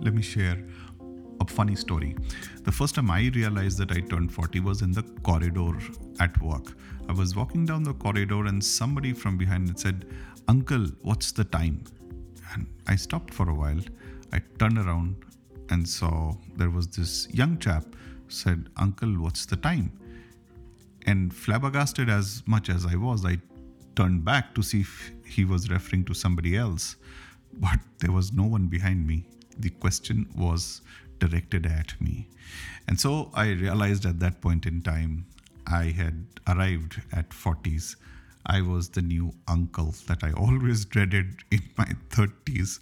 let me share a funny story. The first time I realized that I turned 40 was in the corridor at work. I was walking down the corridor and somebody from behind said, Uncle, what's the time? And I stopped for a while. I turned around and saw there was this young chap said, Uncle, what's the time? And flabbergasted as much as I was, I turned back to see if he was referring to somebody else. But there was no one behind me. The question was directed at me. And so I realized at that point in time, I had arrived at 40s. I was the new uncle that I always dreaded in my 30s,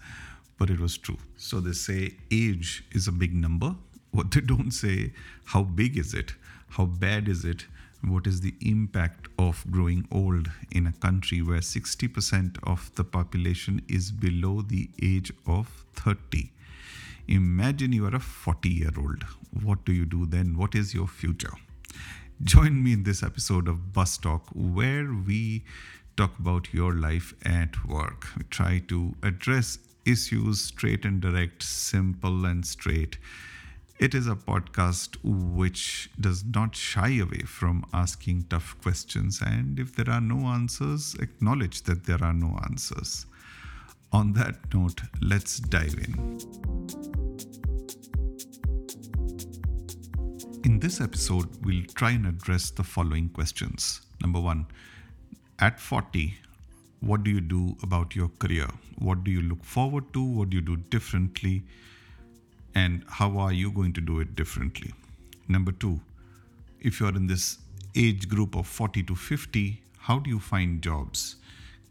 but it was true. So they say age is a big number. What they don't say, how big is it? How bad is it? What is the impact of growing old in a country where 60% of the population is below the age of 30? Imagine you are a 40 year old. What do you do then? What is your future? Join me in this episode of Bus Talk, where we talk about your life at work. We try to address issues straight and direct, simple and straight. It is a podcast which does not shy away from asking tough questions, and if there are no answers, acknowledge that there are no answers. On that note, let's dive in. In this episode, we'll try and address the following questions. Number one, at 40, what do you do about your career? What do you look forward to? What do you do differently? And how are you going to do it differently? Number two, if you're in this age group of 40 to 50, how do you find jobs?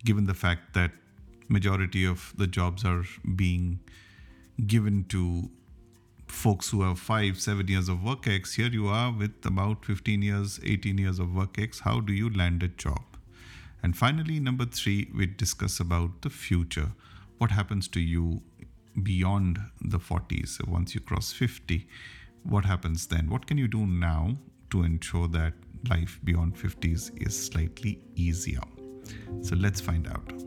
Given the fact that majority of the jobs are being given to folks who have five, seven years of work ex. Here you are with about 15 years, 18 years of work ex. How do you land a job? And finally, number three, we discuss about the future. What happens to you beyond the 40s? So once you cross 50, what happens then? What can you do now to ensure that life beyond 50s is slightly easier? So let's find out.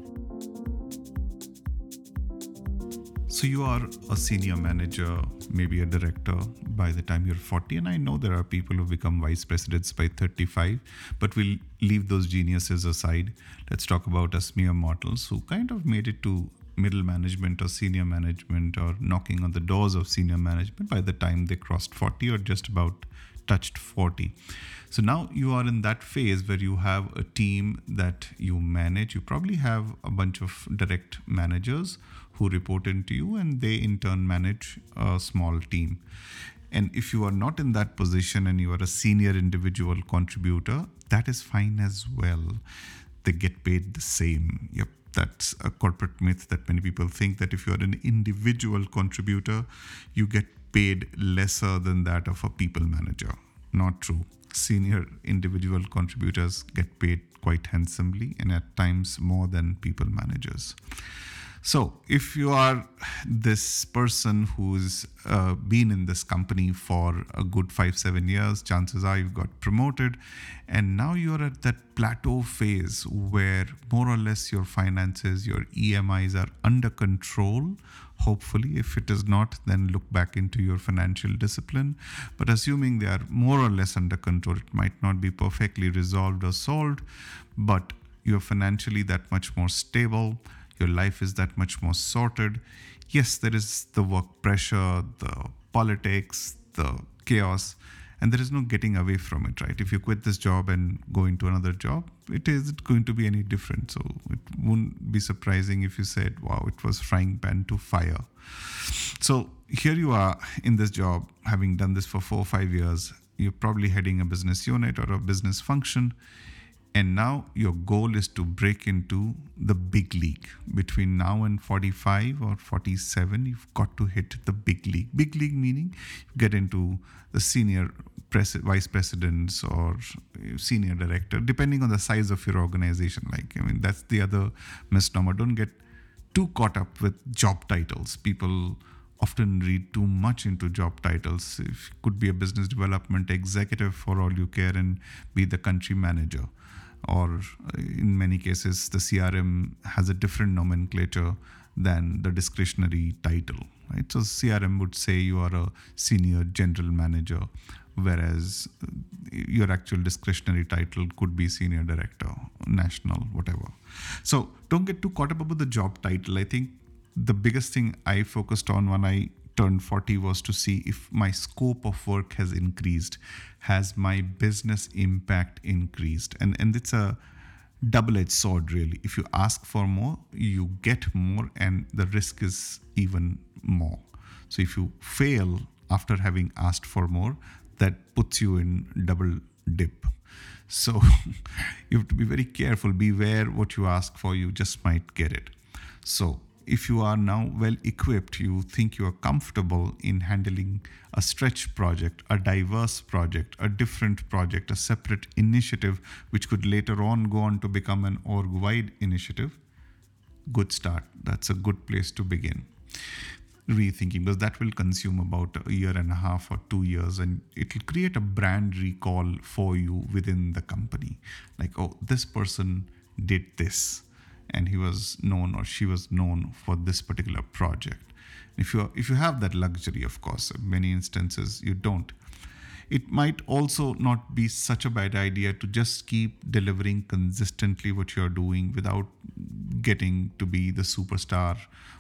So you are a senior manager, maybe a director by the time you're 40. And I know there are people who become vice presidents by 35, but we'll leave those geniuses aside. Let's talk about us mere mortals who kind of made it to middle management or senior management or knocking on the doors of senior management by the time they crossed 40 or just about touched 40. So now you are in that phase where you have a team that you manage. You probably have a bunch of direct managers who report into you, and they in turn manage a small team. And if you are not in that position and you are a senior individual contributor, that is fine as well. They get paid the same. Yep, that's a corporate myth that many people think that if you're an individual contributor, you get paid lesser than that of a people manager. Not true. Senior individual contributors get paid quite handsomely and at times more than people managers. So, if you are this person who's uh, been in this company for a good five, seven years, chances are you've got promoted, and now you're at that plateau phase where more or less your finances, your EMIs are under control. Hopefully, if it is not, then look back into your financial discipline. But assuming they are more or less under control, it might not be perfectly resolved or solved, but you're financially that much more stable your life is that much more sorted. Yes, there is the work pressure, the politics, the chaos, and there is no getting away from it, right? If you quit this job and go into another job, it isn't going to be any different. So it wouldn't be surprising if you said, wow, it was frying pan to fire. So here you are in this job, having done this for four or five years. You're probably heading a business unit or a business function and now your goal is to break into the big league. Between now and 45 or 47, you've got to hit the big league. Big league meaning you get into the senior pres- vice presidents or senior director, depending on the size of your organization. Like, I mean, that's the other misnomer. Don't get too caught up with job titles. People often read too much into job titles. It could be a business development executive for all you care and be the country manager or uh, in many cases, the CRM has a different nomenclature than the discretionary title. Right? So CRM would say you are a senior general manager, whereas your actual discretionary title could be senior director, national, whatever. So don't get too caught up about the job title. I think the biggest thing I focused on when I turned 40 was to see if my scope of work has increased has my business impact increased and and it's a double-edged sword really if you ask for more you get more and the risk is even more so if you fail after having asked for more that puts you in double dip so you have to be very careful beware what you ask for you just might get it so if you are now well equipped, you think you are comfortable in handling a stretch project, a diverse project, a different project, a separate initiative, which could later on go on to become an org wide initiative, good start. That's a good place to begin. Rethinking, because that will consume about a year and a half or two years, and it will create a brand recall for you within the company. Like, oh, this person did this and he was known or she was known for this particular project if you if you have that luxury of course in many instances you don't it might also not be such a bad idea to just keep delivering consistently what you're doing without getting to be the superstar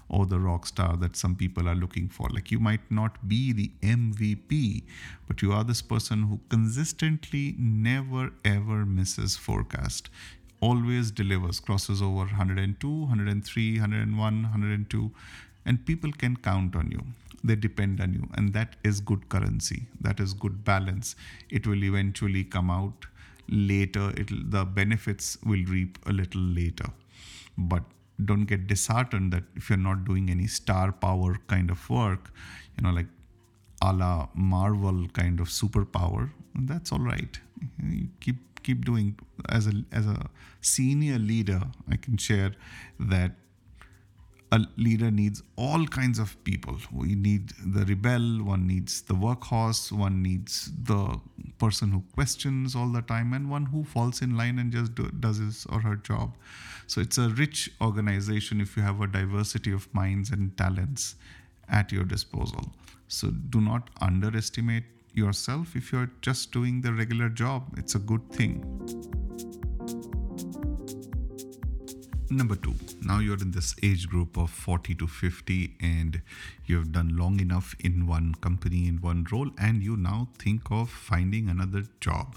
or the rock star that some people are looking for. Like you might not be the MVP, but you are this person who consistently never ever misses forecast always delivers, crosses over 102, 103, 101, 102, and people can count on you. They depend on you, and that is good currency. That is good balance. It will eventually come out later. It'll, the benefits will reap a little later. But don't get disheartened that if you're not doing any star power kind of work, you know, like a la Marvel kind of superpower, that's all right. You keep keep doing as a as a senior leader i can share that a leader needs all kinds of people we need the rebel one needs the workhorse one needs the person who questions all the time and one who falls in line and just do, does his or her job so it's a rich organization if you have a diversity of minds and talents at your disposal so do not underestimate yourself if you're just doing the regular job. It's a good thing. Number two, now you're in this age group of 40 to 50 and you've done long enough in one company, in one role, and you now think of finding another job.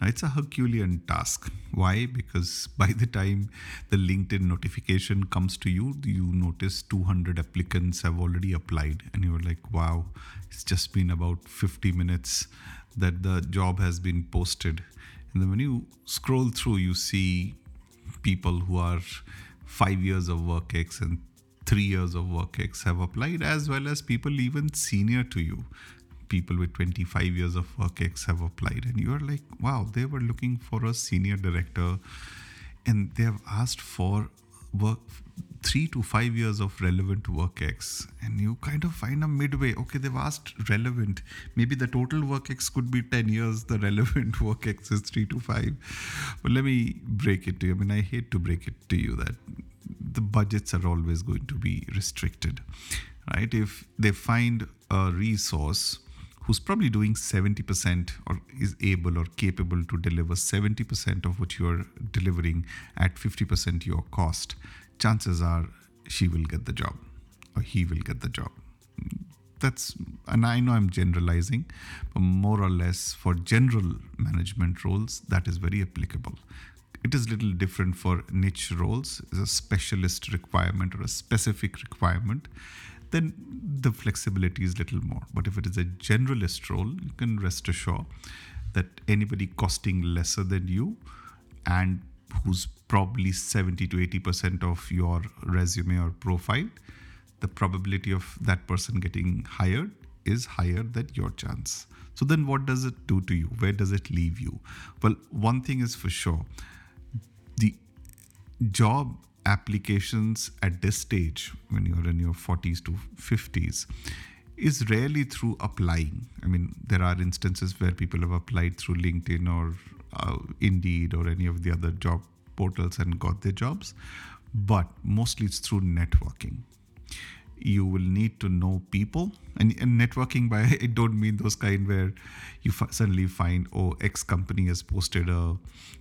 Now, it's a Herculean task. Why? Because by the time the LinkedIn notification comes to you, you notice 200 applicants have already applied, and you're like, wow, it's just been about 50 minutes that the job has been posted. And then when you scroll through, you see people who are five years of work ex and three years of work ex have applied, as well as people even senior to you. People with 25 years of work ex have applied and you're like wow they were looking for a senior director and they have asked for work three to five years of relevant work ex and you kind of find a midway. Okay they've asked relevant. Maybe the total work ex could be 10 years the relevant work ex is three to five. But let me break it to you. I mean I hate to break it to you that the budgets are always going to be restricted right? If they find a resource who's probably doing 70% or is able or capable to deliver 70% of what you're delivering at 50% your cost, chances are she will get the job or he will get the job. That's, and I know I'm generalizing, but more or less for general management roles, that is very applicable. It is little different for niche roles, is a specialist requirement or a specific requirement then the flexibility is little more. But if it is a generalist role, you can rest assured that anybody costing lesser than you and who's probably 70 to 80% of your resume or profile, the probability of that person getting hired is higher than your chance. So then what does it do to you? Where does it leave you? Well, one thing is for sure. The job applications at this stage, when you're in your 40s to 50s, is rarely through applying. I mean, there are instances where people have applied through LinkedIn or uh, Indeed or any of the other job portals and got their jobs, but mostly it's through networking. You will need to know people and, and networking by i don't mean those kind where you f- suddenly find oh x company has posted a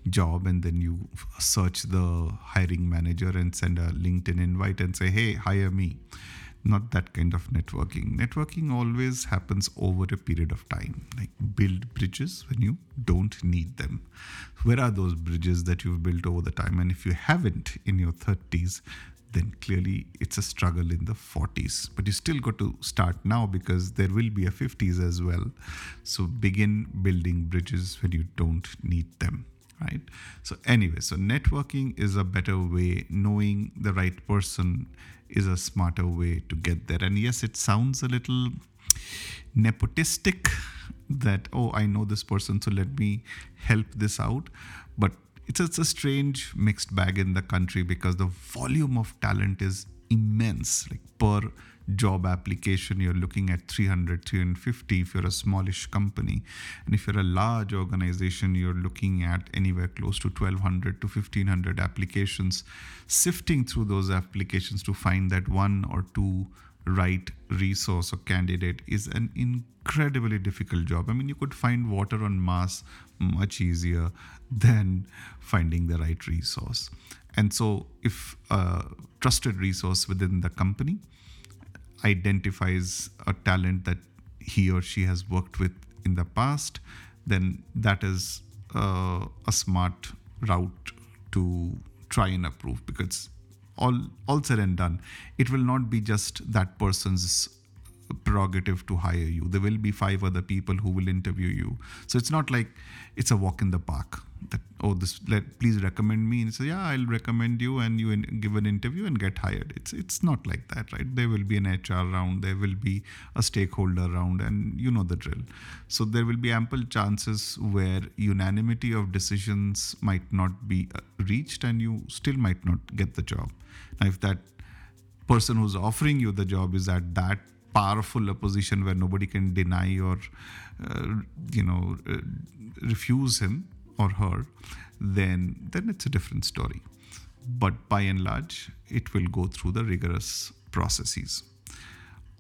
job and then you search the hiring manager and send a linkedin invite and say hey hire me not that kind of networking networking always happens over a period of time like build bridges when you don't need them where are those bridges that you've built over the time and if you haven't in your 30s then clearly it's a struggle in the 40s. But you still got to start now because there will be a 50s as well. So begin building bridges when you don't need them. Right. So, anyway, so networking is a better way. Knowing the right person is a smarter way to get there. And yes, it sounds a little nepotistic that, oh, I know this person, so let me help this out. But it's, it's a strange mixed bag in the country because the volume of talent is immense like per job application you're looking at 300 350 if you're a smallish company and if you're a large organization you're looking at anywhere close to 1200 to 1500 applications sifting through those applications to find that one or two right resource or candidate is an incredibly difficult job. I mean, you could find water on Mars much easier than finding the right resource. And so, if a trusted resource within the company identifies a talent that he or she has worked with in the past, then that is uh, a smart route to try and approve because all all said and done it will not be just that person's prerogative to hire you. There will be five other people who will interview you. So it's not like it's a walk in the park that oh this let please recommend me. And say yeah i'll recommend you and you in, give an interview and get hired. It's it's not like that right? There will be an hr round. There will be a stakeholder round and you know the drill. So there will be ample chances where unanimity of decisions might not be uh, reached and you still might not get the job. Now if that person who's offering you the job is at that powerful a position where nobody can deny or uh, you know uh, refuse him or her, then then it's a different story. But by and large, it will go through the rigorous processes.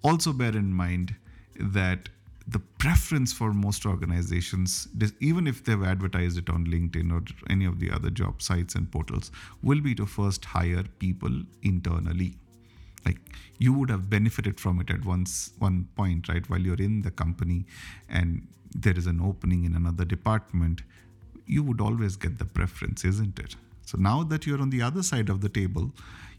Also, bear in mind that the preference for most organizations, even if they've advertised it on LinkedIn or any of the other job sites and portals, will be to first hire people internally. Like you would have benefited from it at once one point, right? While you're in the company and there is an opening in another department, you would always get the preference, isn't it? So now that you're on the other side of the table,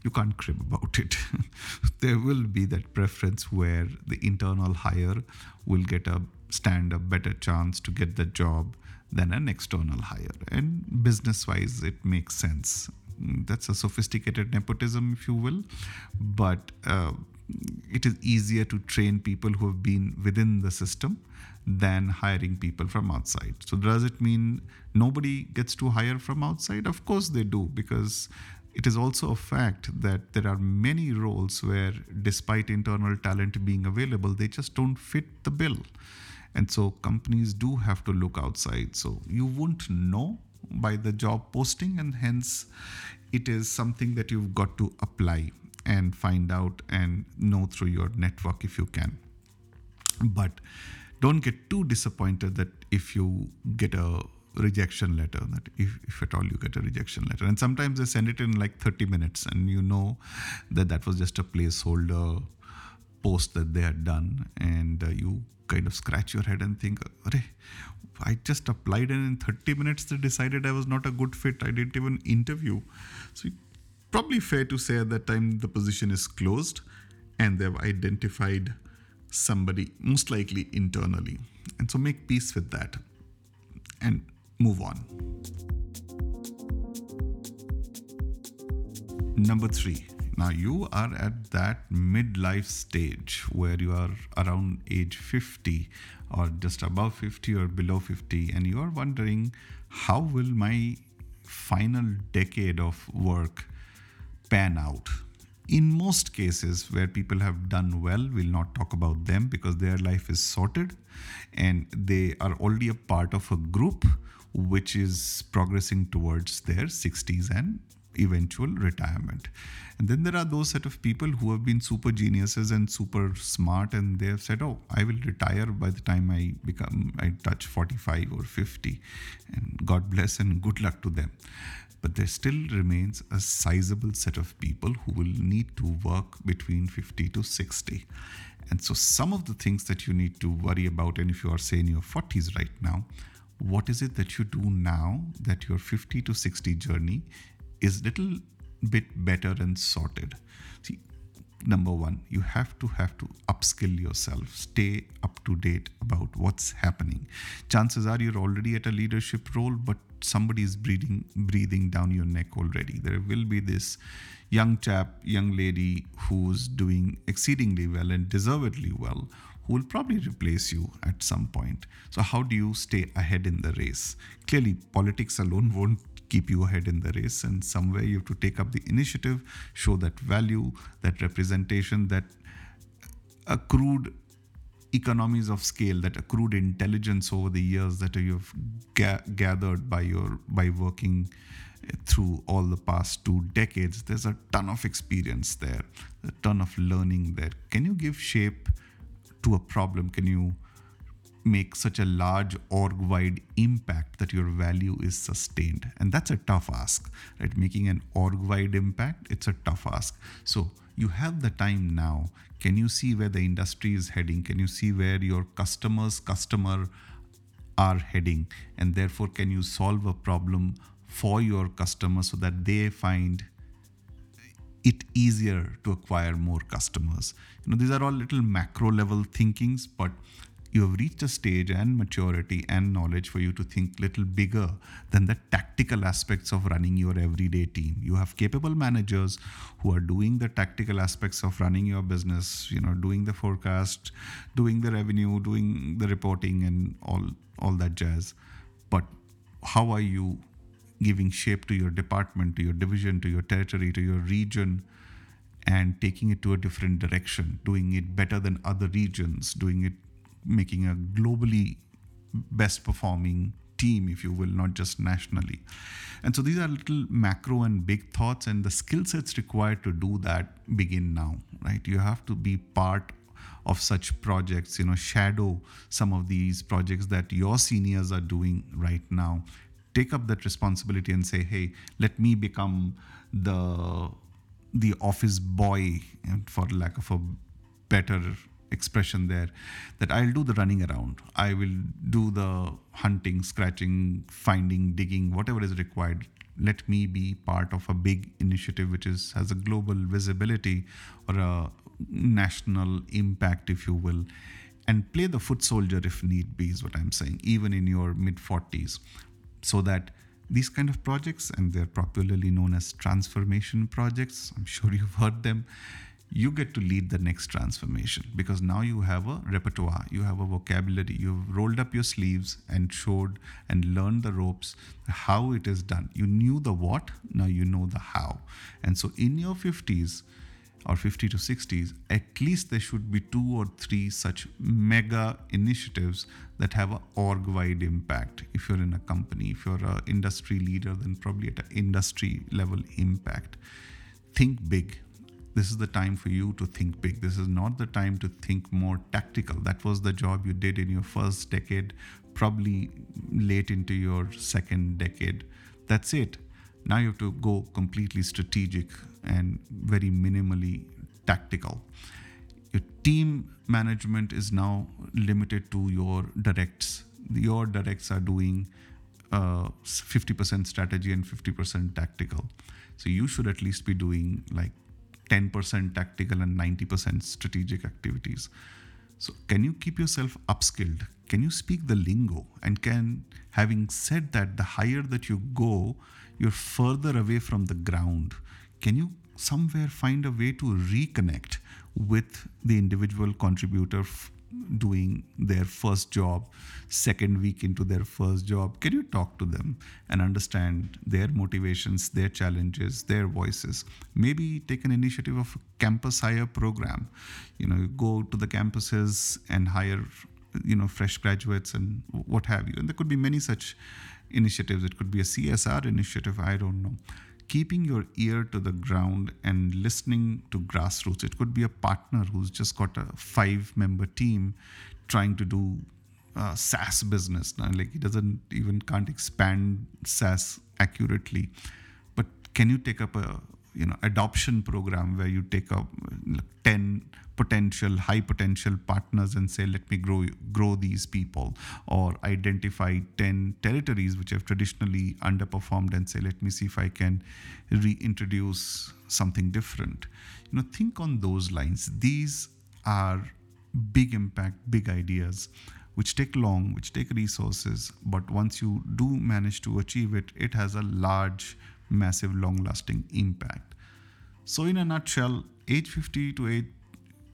you can't crib about it. there will be that preference where the internal hire will get a stand a better chance to get the job than an external hire. And business wise, it makes sense. That's a sophisticated nepotism, if you will, but uh, it is easier to train people who have been within the system than hiring people from outside. So, does it mean nobody gets to hire from outside? Of course, they do, because it is also a fact that there are many roles where, despite internal talent being available, they just don't fit the bill. And so, companies do have to look outside. So, you won't know by the job posting, and hence, it is something that you've got to apply and find out and know through your network if you can. But don't get too disappointed that if you get a rejection letter that if, if at all you get a rejection letter. And sometimes they send it in like 30 minutes and you know that that was just a placeholder post that they had done and uh, you kind of scratch your head and think i just applied and in 30 minutes they decided i was not a good fit. I didn't even interview. So probably fair to say at that time the position is closed and they've identified somebody, most likely internally. And so make peace with that and move on. Number three. Now you are at that midlife stage where you are around age 50 or just above 50 or below 50 and you are wondering how will my final decade of work pan out in most cases where people have done well we'll not talk about them because their life is sorted and they are already a part of a group which is progressing towards their 60s and eventual retirement. And then there are those set of people who have been super geniuses and super smart, and they have said, "Oh, I will retire by the time I become I touch 45 or 50," and God bless and good luck to them. But there still remains a sizable set of people who will need to work between 50 to 60. And so, some of the things that you need to worry about, and if you are, say, in your 40s right now, what is it that you do now that your 50 to 60 journey is little bit better and sorted? See number one you have to have to upskill yourself. Stay up to date about what's happening. Chances are you're already at a leadership role but somebody is breathing breathing down your neck already there will be this young chap young lady who's doing exceedingly well and deservedly well who will probably replace you at some point so how do you stay ahead in the race clearly politics alone won't keep you ahead in the race. And somewhere you have to take up the initiative, show that value, that representation, that accrued economies of scale, that accrued intelligence over the years that you've ga- gathered by your by working through all the past two decades. There's a ton of experience there, a ton of learning there. Can you give shape to a problem? Can you make such a large org wide impact that your value is sustained and that's a tough ask right making an org wide impact it's a tough ask so you have the time now can you see where the industry is heading? Can you see where your customers customer are heading? And therefore can you solve a problem for your customer so that they find it easier to acquire more customers? You know these are all little macro level thinkings but you have reached a stage and maturity and knowledge for you to think little bigger than the tactical aspects of running your everyday team. You have capable managers who are doing the tactical aspects of running your business you know doing the forecast doing the revenue doing the reporting and all all that jazz. But how are you giving shape to your department to your division to your territory to your region and taking it to a different direction doing it better than other regions doing it making a globally best performing team, if you will, not just nationally. And so these are little macro and big thoughts, and the skill sets required to do that begin now, right? You have to be part of such projects, you know, shadow some of these projects that your seniors are doing right now. Take up that responsibility and say, hey, let me become the the office boy, for lack of a better expression there that I'll do the running around. I will do the hunting, scratching, finding, digging, whatever is required. Let me be part of a big initiative which is has a global visibility or a national impact, if you will, and play the foot soldier if need be, is what I'm saying, even in your mid 40s, so that these kind of projects, and they're popularly known as transformation projects, I'm sure you've heard them you get to lead the next transformation because now you have a repertoire, you have a vocabulary, you've rolled up your sleeves and showed and learned the ropes, how it is done. You knew the what, now you know the how. And so in your 50s or 50 to 60s, at least there should be two or three such mega initiatives that have an org wide impact. If you're in a company, if you're an industry leader, then probably at an industry level impact. Think big this is the time for you to think big. This is not the time to think more tactical. That was the job you did in your first decade, probably late into your second decade. That's it. Now you have to go completely strategic and very minimally tactical. Your team management is now limited to your directs. Your directs are doing uh, 50% strategy and 50% tactical. So you should at least be doing like 10% tactical and 90% strategic activities. So, can you keep yourself upskilled? Can you speak the lingo? And can, having said that, the higher that you go, you're further away from the ground. Can you somewhere find a way to reconnect with the individual contributor doing their first job, second week into their first job, can you talk to them and understand their motivations, their challenges, their voices? Maybe take an initiative of a campus hire program. You know, you go to the campuses and hire, you know, fresh graduates and what have you. And there could be many such initiatives. It could be a CSR initiative, I don't know. Keeping your ear to the ground and listening to grassroots. It could be a partner who's just got a five member team trying to do uh, SaaS business. Now, like he doesn't even can't expand SaaS accurately. But can you take up a you know adoption program where you take up 10 potential high potential partners and say let me grow grow these people or identify 10 territories which have traditionally underperformed and say let me see if i can reintroduce something different. You know think on those lines. These are big impact big ideas which take long which take resources but once you do manage to achieve it it has a large massive long lasting impact. So in a nutshell age 50 to age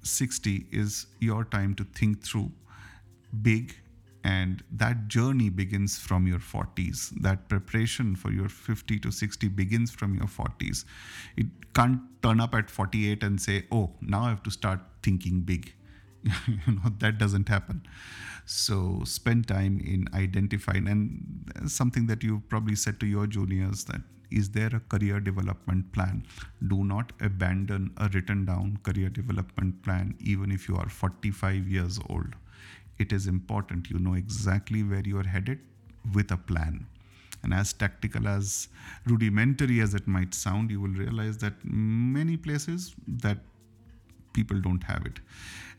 60 is your time to think through big and that journey begins from your 40s that preparation for your 50 to 60 begins from your 40s it can't turn up at 48 and say oh now i have to start thinking big you know that doesn't happen. So spend time in identifying and something that you've probably said to your juniors that is there a career development plan? Do not abandon a written down career development plan even if you are 45 years old. It is important. You know exactly where you are headed with a plan. And as tactical as rudimentary as it might sound you will realize that many places that people don't have it.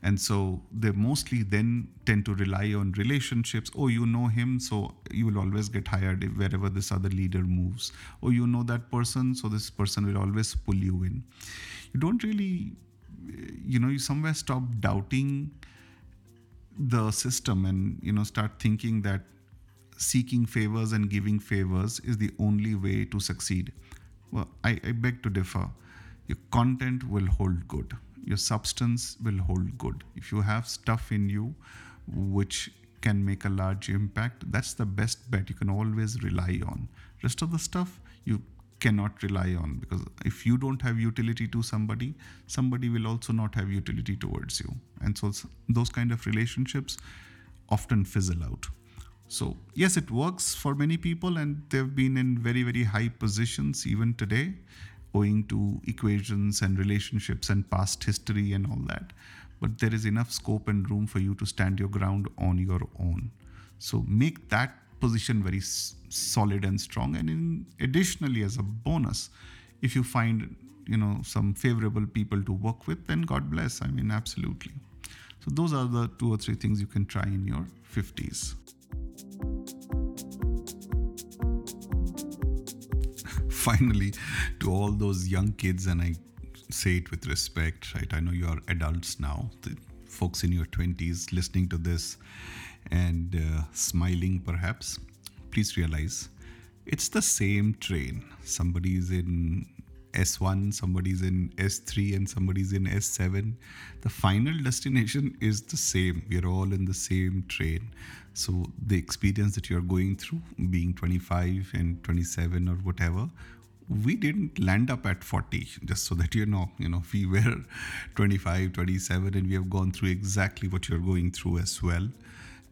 And so they mostly then tend to rely on relationships. Oh you know him so you will always get hired wherever this other leader moves. Oh you know that person so this person will always pull you in. You don't really you know you somewhere stop doubting the system and you know start thinking that seeking favors and giving favors is the only way to succeed. Well i, I beg to differ. Your content will hold good your substance will hold good. If you have stuff in you which can make a large impact, that's the best bet you can always rely on. Rest of the stuff you cannot rely on because if you don't have utility to somebody, somebody will also not have utility towards you. And so those kind of relationships often fizzle out. So, yes, it works for many people, and they've been in very, very high positions even today owing to equations and relationships and past history and all that. But there is enough scope and room for you to stand your ground on your own. So make that position very s- solid and strong. And in additionally, as a bonus, if you find you know some favorable people to work with, then God bless. I mean, absolutely. So those are the two or three things you can try in your 50s. Finally to all those young kids and i say it with respect right? I know you are adults now the folks in your 20s listening to this and uh, smiling perhaps. Please realize it's the same train. Somebody is in S1, somebody's in S3, and somebody's in S7. The final destination is the same. We're all in the same train. So, the experience that you're going through, being 25 and 27 or whatever, we didn't land up at 40 just so that you know you know we were 25 27 and we have gone through exactly what you're going through as well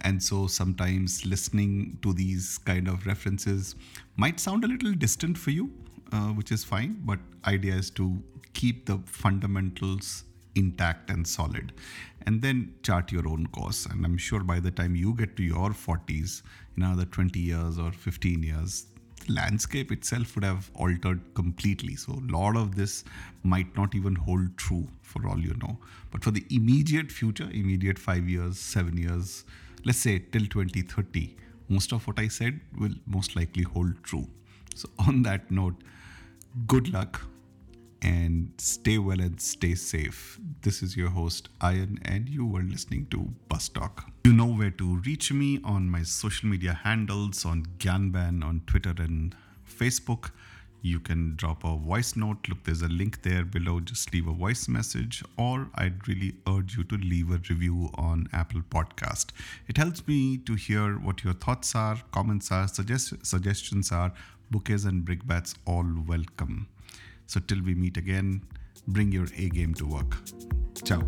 and so sometimes listening to these kind of references might sound a little distant for you uh, which is fine. But idea is to keep the fundamentals intact and solid and then chart your own course. And i'm sure by the time you get to your 40s in another 20 years or 15 years the landscape itself would have altered completely. So a lot of this might not even hold true for all you know. But for the immediate future immediate 5 years 7 years let's say till 2030 most of what i said will most likely hold true. So on that note good luck and stay well and stay safe. This is your host, Ayan, and you were listening to Bus Talk. You know where to reach me on my social media handles on Ganban on Twitter and Facebook. You can drop a voice note. Look, there's a link there below. Just leave a voice message, or I'd really urge you to leave a review on Apple Podcast. It helps me to hear what your thoughts are, comments are, suggest- suggestions are, bouquets and brickbats all welcome. So till we meet again, bring your A game to work. Ciao.